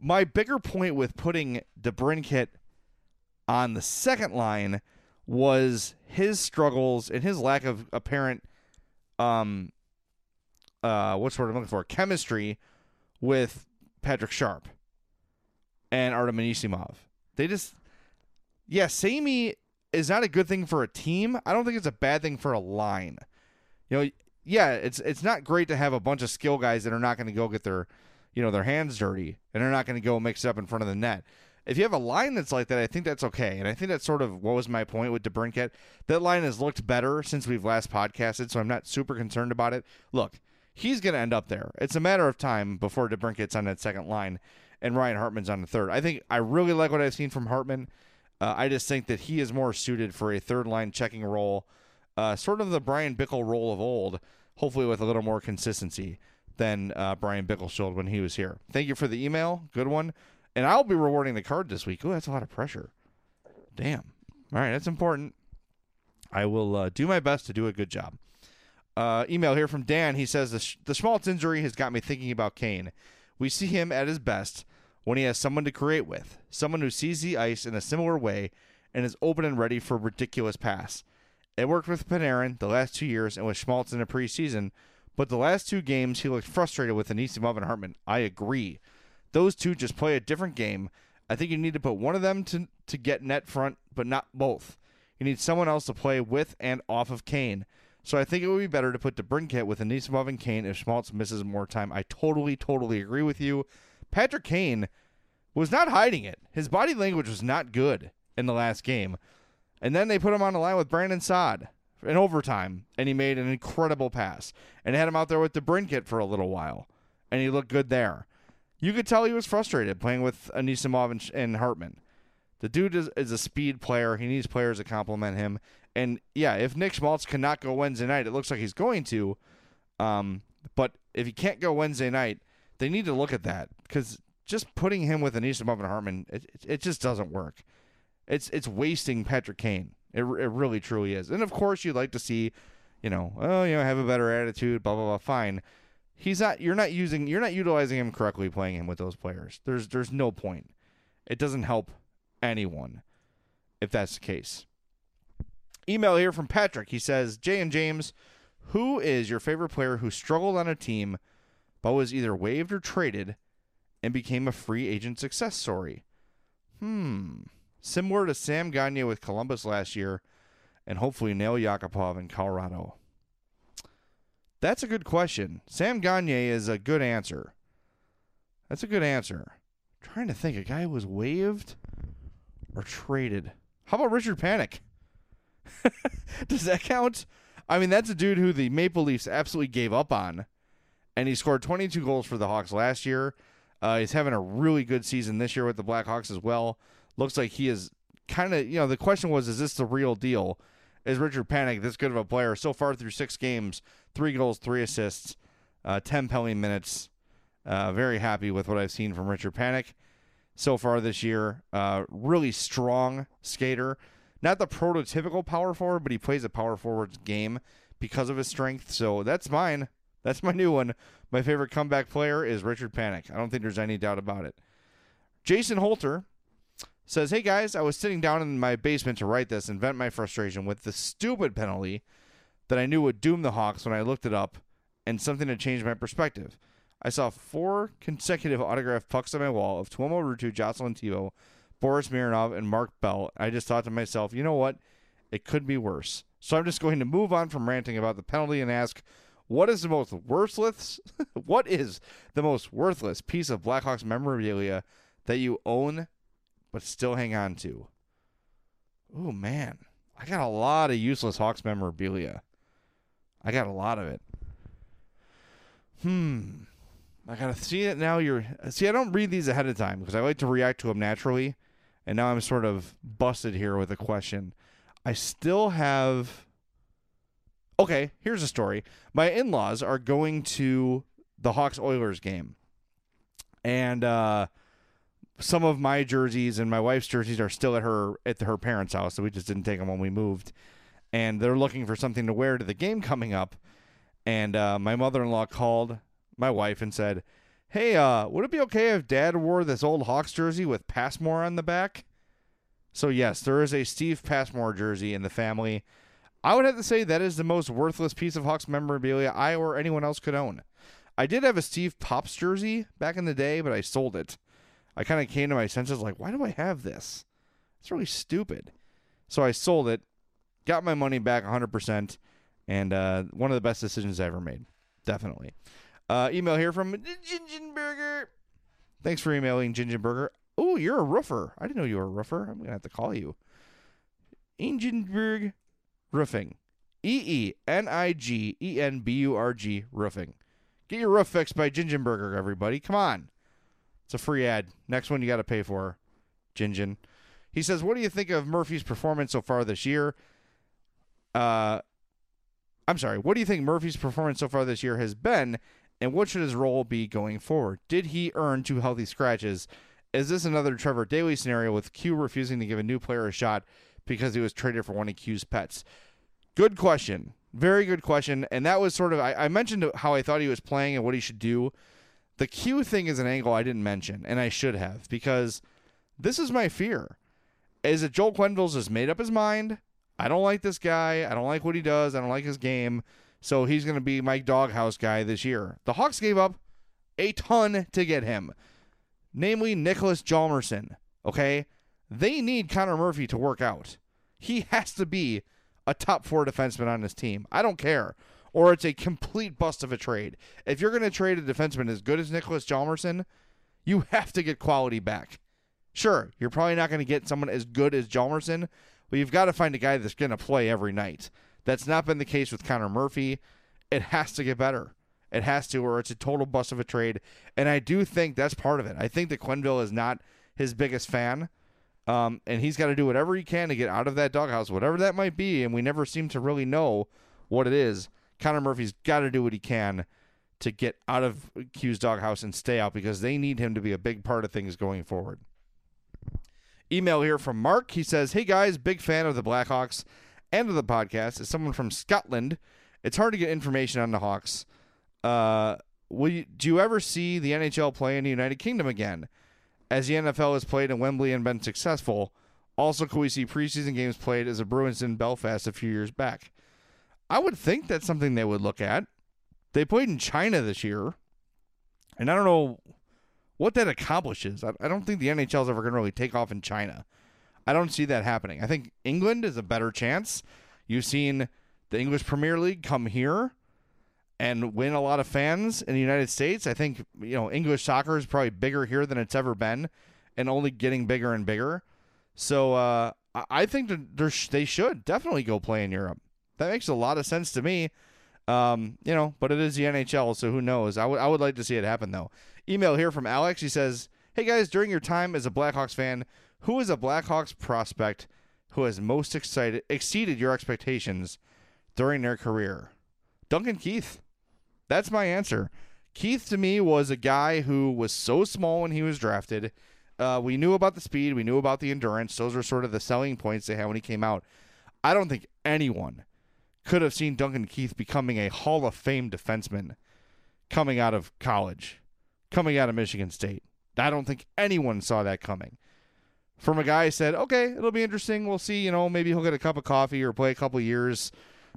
my bigger point with putting DeBrincat on the second line was his struggles and his lack of apparent um uh what's word I'm looking for chemistry with Patrick Sharp and Artem Anisimov. They just yeah, Samey is not a good thing for a team. I don't think it's a bad thing for a line. You know, yeah, it's it's not great to have a bunch of skill guys that are not going to go get their, you know, their hands dirty and they're not going to go mix it up in front of the net. If you have a line that's like that, I think that's okay. And I think that's sort of what was my point with DeBrincat. That line has looked better since we've last podcasted, so I'm not super concerned about it. Look, he's going to end up there. It's a matter of time before DeBrincat's on that second line and Ryan Hartman's on the third. I think I really like what I've seen from Hartman. Uh, I just think that he is more suited for a third line checking role, uh, sort of the Bryan Bickell role of old, hopefully with a little more consistency than uh, Bryan Bickell showed when he was here. Thank you for the email. Good one. And I'll be rewarding the card this week. Oh, that's a lot of pressure. Damn. All right, that's important. I will uh, do my best to do a good job. Uh, email here from Dan. He says the, sh- the Schmaltz injury has got me thinking about Kane. We see him at his best when he has someone to create with, someone who sees the ice in a similar way and is open and ready for a ridiculous pass. It worked with Panarin the last two years and with Schmaltz in the preseason, but the last two games he looked frustrated with Anisimov and Hartman. I agree. Those two just play a different game. I think you need to put one of them to, to get net front, but not both. You need someone else to play with and off of Kane. So I think it would be better to put DeBrincat with Anisimov and Kane if Schmaltz misses more time. I totally, totally agree with you. Patrick Kane was not hiding it. His body language was not good in the last game. And then they put him on the line with Brandon Saad in overtime, and he made an incredible pass. And had him out there with DeBrincat for a little while, and he looked good there. You could tell he was frustrated playing with Anisimov and, and Hartman. The dude is, is, a speed player. He needs players to complement him. And yeah, if Nick Schmaltz cannot go Wednesday night, it looks like he's going to. Um, but if he can't go Wednesday night, they need to look at that because just putting him with Anisimov and Hartman, it, it, it just doesn't work. It's it's wasting Patrick Kane. It, it really truly is. And of course, you'd like to see, you know, oh, you know, have a better attitude, blah blah blah. Fine he's not you're not using you're not utilizing him correctly playing him with those players. There's there's no point. It doesn't help anyone if that's the case. Email here from Patrick. He says, "Jay and James, who is your favorite player who struggled on a team but was either waived or traded and became a free agent success story?" Hmm. Similar to Sam Gagne with Columbus last year and hopefully Nail Yakupov in Colorado. That's a good question. Sam Gagne is a good answer. That's a good answer. trying to think, a guy who was waived or traded. How about Richard Panik? Does that count? I mean, that's a dude who the Maple Leafs absolutely gave up on, and he scored 22 goals for the Hawks last year. Uh, he's having a really good season this year with the Blackhawks as well. Looks like he is kind of, you know, the question was, is this the real deal? Is Richard Panik this good of a player? So far through six games, three goals, three assists, uh, 10 penalty minutes. Uh, very happy with what I've seen from Richard Panik so far this year. Uh, really strong skater. Not the prototypical power forward, but he plays a power forward's game because of his strength. So that's mine. That's my new one. My favorite comeback player is Richard Panik. I don't think there's any doubt about it. Jason Holter says, Hey guys, I was sitting down in my basement to write this and vent my frustration with the stupid penalty that I knew would doom the Hawks when I looked it up and something had changed my perspective. I saw four consecutive autographed pucks on my wall of Tuomo Ruutu, Jocelyn Thibault, Boris Mironov, and Mark Bell. I just thought to myself, you know what? It could be worse. So I'm just going to move on from ranting about the penalty and ask, what is the most worthless? what is the most worthless piece of Blackhawks memorabilia that you own but still hang on to? Oh man, I got a lot of useless Hawks memorabilia. I got a lot of it. Hmm. I gotta see it now. You're see. I don't read these ahead of time because I like to react to them naturally, and now I'm sort of busted here with a question. I still have. Okay, here's a story. My in-laws are going to the Hawks Oilers game, and uh, some of my jerseys and my wife's jerseys are still at her at her parents' house, so we just didn't take them when we moved. And they're looking for something to wear to the game coming up. And uh, my mother-in-law called my wife and said, "Hey, uh, would it be okay if Dad wore this old Hawks jersey with Passmore on the back?" So yes, there is a Steve Passmore jersey in the family. I would have to say that is the most worthless piece of Hawks memorabilia I or anyone else could own. I did have a Steve Pops jersey back in the day, but I sold it. I kind of came to my senses like, why do I have this? It's really stupid. So I sold it, got my money back 100%, and uh, one of the best decisions I ever made. Definitely. Uh, email here from Gingenberger. Thanks for emailing Gingenberger. Oh, you're a roofer. I didn't know you were a roofer. I'm going to have to call you. Ingenberg Roofing. E E N I G E N B U R G Roofing. Get your roof fixed by Gingenberger, everybody. Come on. It's a free ad. Next one you got to pay for. Jinjin. He says, What do you think of Murphy's performance so far this year? Uh, I'm sorry. What do you think Murphy's performance so far this year has been, and what should his role be going forward? Did he earn two healthy scratches? Is this another Trevor Daley scenario with Q refusing to give a new player a shot because he was traded for one of Q's pets? Good question. Very good question. And that was sort of, I, I mentioned how I thought he was playing and what he should do. The Q thing is an angle I didn't mention, and I should have, because this is my fear. Is that Joel Quenneville's just made up his mind? I don't like this guy. I don't like what he does. I don't like his game. So he's going to be my doghouse guy this year. The Hawks gave up a ton to get him, namely Nicholas Hjalmarsson. Okay? They need Connor Murphy to work out. He has to be a top four defenseman on his team. I don't care. Or it's a complete bust of a trade. If you're going to trade a defenseman as good as Nicholas Hjalmarsson, you have to get quality back. Sure, you're probably not going to get someone as good as Hjalmarsson, but you've got to find a guy that's going to play every night. That's not been the case with Connor Murphy. It has to get better. It has to, or it's a total bust of a trade. And I do think that's part of it. I think that Quenneville is not his biggest fan. Um, and he's got to do whatever he can to get out of that doghouse, whatever that might be. And we never seem to really know what it is. Connor Murphy's got to do what he can to get out of Q's doghouse and stay out because they need him to be a big part of things going forward. Email here from Mark. He says, Hey guys, big fan of the Blackhawks and of the podcast. As someone from Scotland, it's hard to get information on the Hawks. Uh, will you, do you ever see the NHL play in the United Kingdom again? As the NFL has played in Wembley and been successful. Also, can we see preseason games played as the Bruins in Belfast a few years back? I would think that's something they would look at. They played in China this year, and I don't know what that accomplishes. I, I don't think the NHL is ever going to really take off in China. I don't see that happening. I think England is a better chance. You've seen the English Premier League come here. and win a lot of fans in the United States. I think you know English soccer is probably bigger here than it's ever been, and only getting bigger and bigger. So uh, I think that they should definitely go play in Europe. That makes a lot of sense to me. Um, you know, but it is the NHL, so who knows? I would I would like to see it happen though. Email here from Alex. He says, "Hey guys, during your time as a Blackhawks fan, who is a Blackhawks prospect who has most excited exceeded your expectations during their career?" Duncan Keith. That's my answer. Keith to me was a guy who was so small when he was drafted. Uh, we knew about the speed, we knew about the endurance. Those were sort of the selling points they had when he came out. I don't think anyone could have seen Duncan Keith becoming a Hall of Fame defenseman coming out of college, coming out of Michigan State. I don't think anyone saw that coming. From a guy who said, okay, it'll be interesting. We'll see. You know, maybe he'll get a cup of coffee or play a couple years,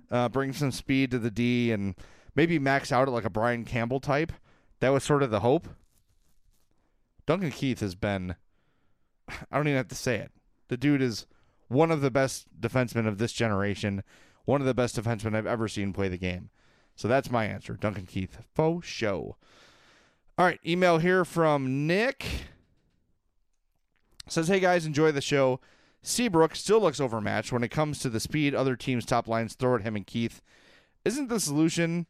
uh, bring some speed to the D, and maybe max out at like a Brian Campbell type. That was sort of the hope. Duncan Keith has been, I don't even have to say it. The dude is one of the best defensemen of this generation one of the best defensemen I've ever seen play the game. So that's my answer. Duncan Keith. Faux show. All right, email here from Nick. Says, hey guys, enjoy the show. Seabrook still looks overmatched when it comes to the speed other teams' top lines throw at him and Keith. Isn't the solution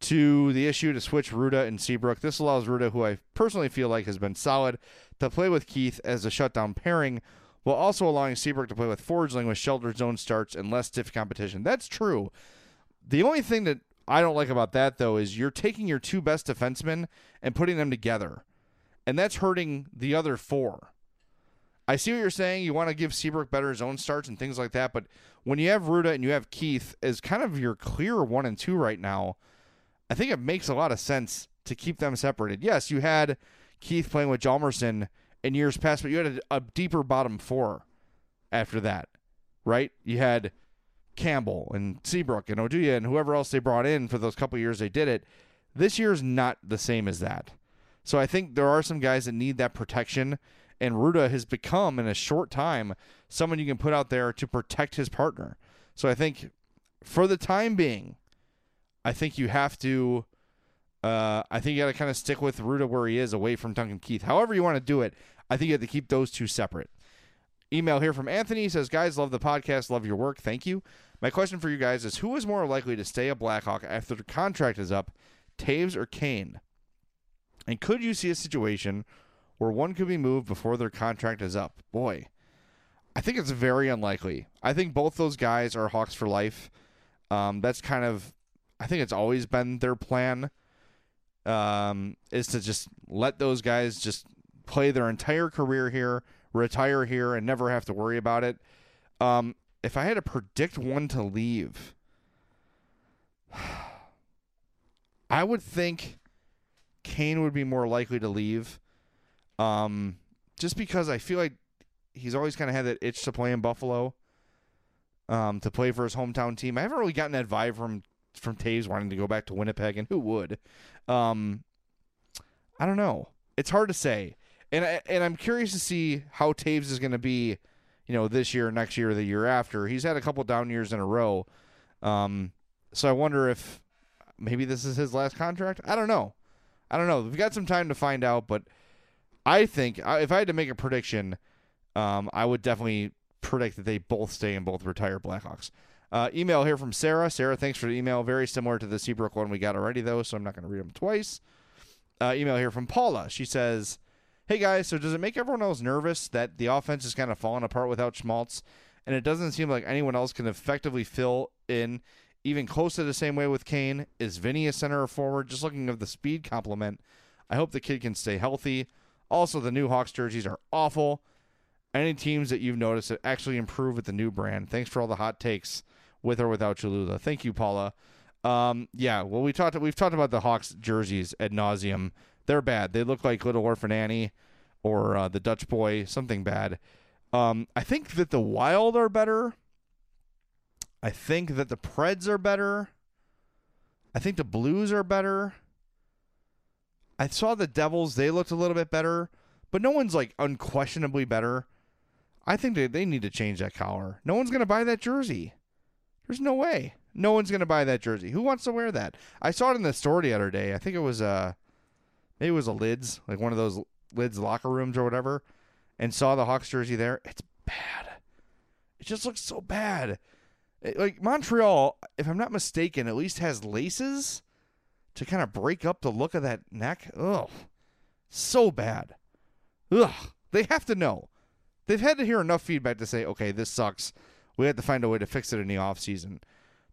to the issue to switch Rutta and Seabrook? This allows Rutta, who I personally feel like has been solid, to play with Keith as a shutdown pairing while also allowing Seabrook to play with Forsling with sheltered zone starts and less stiff competition. That's true. The only thing that I don't like about that though is you're taking your two best defensemen and putting them together, and that's hurting the other four. I see what you're saying. You want to give Seabrook better zone starts and things like that, but when you have Rutta and you have Keith as kind of your clear one and two right now, I think it makes a lot of sense to keep them separated. Yes, you had Keith playing with Hjalmarsson in years past, but you had a, a deeper bottom four after that, right? You had Campbell and Seabrook and Oduya and whoever else they brought in for those couple years they did it. This year's not the same as that. So I think there are some guys that need that protection, and Rutta has become in a short time someone you can put out there to protect his partner. So I think for the time being, I think you have to. Uh, I think you got to kind of stick with Rutta where he is, away from Duncan Keith. However you want to do it, I think you have to keep those two separate. Email here from Anthony says, Guys, love the podcast, love your work. Thank you. My question for you guys is who is more likely to stay a Blackhawk after the contract is up, Toews or Kane? And could you see a situation where one could be moved before their contract is up? Boy, I think it's very unlikely. I think both those guys are Hawks for life. Um, that's kind of, I think it's always been their plan. Um, is to just let those guys just play their entire career here, retire here, and never have to worry about it. Um, if I had to predict one to leave, I would think Kane would be more likely to leave. Um, just because I feel like he's always kind of had that itch to play in Buffalo, um, to play for his hometown team. I haven't really gotten that vibe from from Toews wanting to go back to Winnipeg, and who would? Um, I don't know. It's hard to say and I, and I'm curious to see how Toews is going to be, you know, this year, next year, the year after. He's had a couple down years in a row, um, so I wonder if maybe this is his last contract. I don't know. I don't know. We've got some time to find out, but I think if I had to make a prediction, um, I would definitely predict that they both stay and both retire Blackhawks. Uh, email here from Sarah. Sarah, thanks for the email. Very similar to the Seabrook one we got already, though, so I'm not going to read them twice. Uh, email here from Paula. She says, Hey guys, so does it make everyone else nervous that the offense is kind of falling apart without Schmaltz, and it doesn't seem like anyone else can effectively fill in even close to the same way with Kane? Is Vinny a center or forward? Just looking at the speed complement, I hope the kid can stay healthy. Also, the new Hawks jerseys are awful. Any teams that you've noticed that actually improve with the new brand? Thanks for all the hot takes with or without Cholula. Thank you, Paula. Um, yeah, well, we talked. We've talked about the Hawks jerseys ad nauseum they're bad. They look like Little Orphan Annie or uh, the Dutch Boy, something bad. Um, I think that the Wild are better. I think that the Preds are better. I think the Blues are better. I saw the Devils; they looked a little bit better, but no one's like unquestionably better. I think they, they need to change that collar. No one's going to buy that jersey. There's no way. No one's going to buy that jersey. Who wants to wear that? I saw it in the store the other day. I think it was uh maybe it was a Lids, like one of those Lids locker rooms or whatever, and saw the Hawks jersey there. It's bad. It just looks so bad. It- like Montreal, if I'm not mistaken, at least has laces to kind of break up the look of that neck. Ugh. So bad. Ugh. They have to know. They've had to hear enough feedback to say, okay, this sucks. We have to find a way to fix it in the offseason.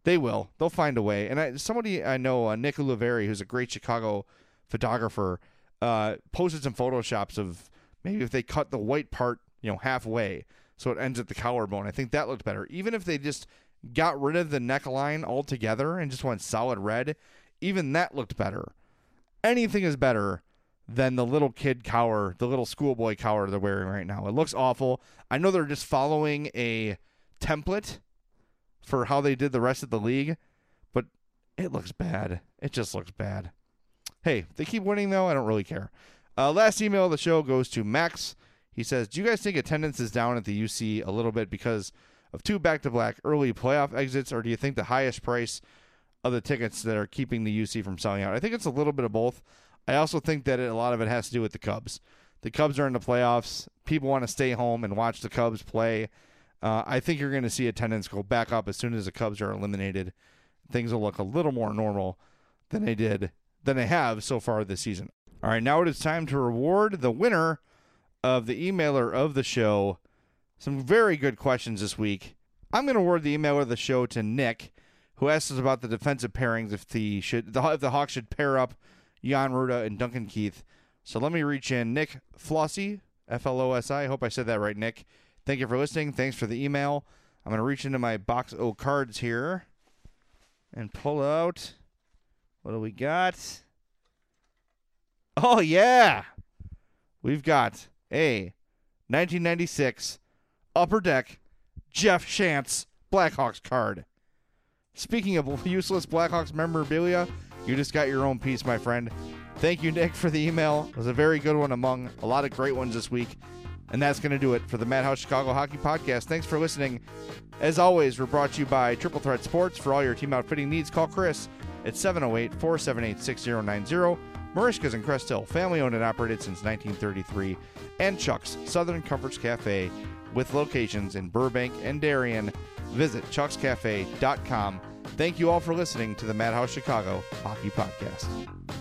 They will. They'll find a way. And I, somebody I know, uh, Nick Oliveri, who's a great Chicago photographer, uh, posted some photoshops of maybe if they cut the white part, you know, halfway so it ends at the collarbone. I think that looked better. Even if they just got rid of the neckline altogether and just went solid red, even that looked better. Anything is better than the little kid cower, the little schoolboy cower they're wearing right now. It looks awful. I know they're just following a template for how they did the rest of the league, but it looks bad. It just looks bad. Hey, they keep winning though, I don't really care. Uh, last email of the show goes to Max. He says, "Do you guys think attendance is down at the UC a little bit because of two back-to-back early playoff exits, or do you think the highest price of the tickets that are keeping the UC from selling out? I think it's a little bit of both. I also think that it, a lot of it has to do with the Cubs. The Cubs are in the playoffs. People want to stay home and watch the Cubs play. Uh, I think you're going to see attendance go back up as soon as the Cubs are eliminated. Things will look a little more normal than they did than they have so far this season. All right, now it is time to reward the winner of the emailer of the show. Some very good questions this week. I'm going to award the emailer of the show to Nick, who asked us about the defensive pairings if the should the, if the Hawks should pair up Jan Rutta and Duncan Keith. So let me reach in. Nick Flossie, F L O S. I hope I said that right, Nick. Thank you for listening. Thanks for the email. I'm going to reach into my box of cards here and pull out. What do we got? Oh, yeah. We've got a 1996 Upper Deck Jeff Shantz Blackhawks card. Speaking of useless Blackhawks memorabilia, you just got your own piece, my friend. Thank you, Nick, for the email. It was a very good one among a lot of great ones this week. And that's going to do it for the Madhouse Chicago Hockey Podcast. Thanks for listening. As always, we're brought to you by Triple Threat Sports. For all your team outfitting needs, call Chris at 708 478 6090. Merichka's in Crest Hill, family owned and operated since 1933. And Chuck's Southern Comforts Cafe with locations in Burbank and Darien. Visit chuckscafe.com. Thank you all for listening to the Madhouse Chicago Hockey Podcast.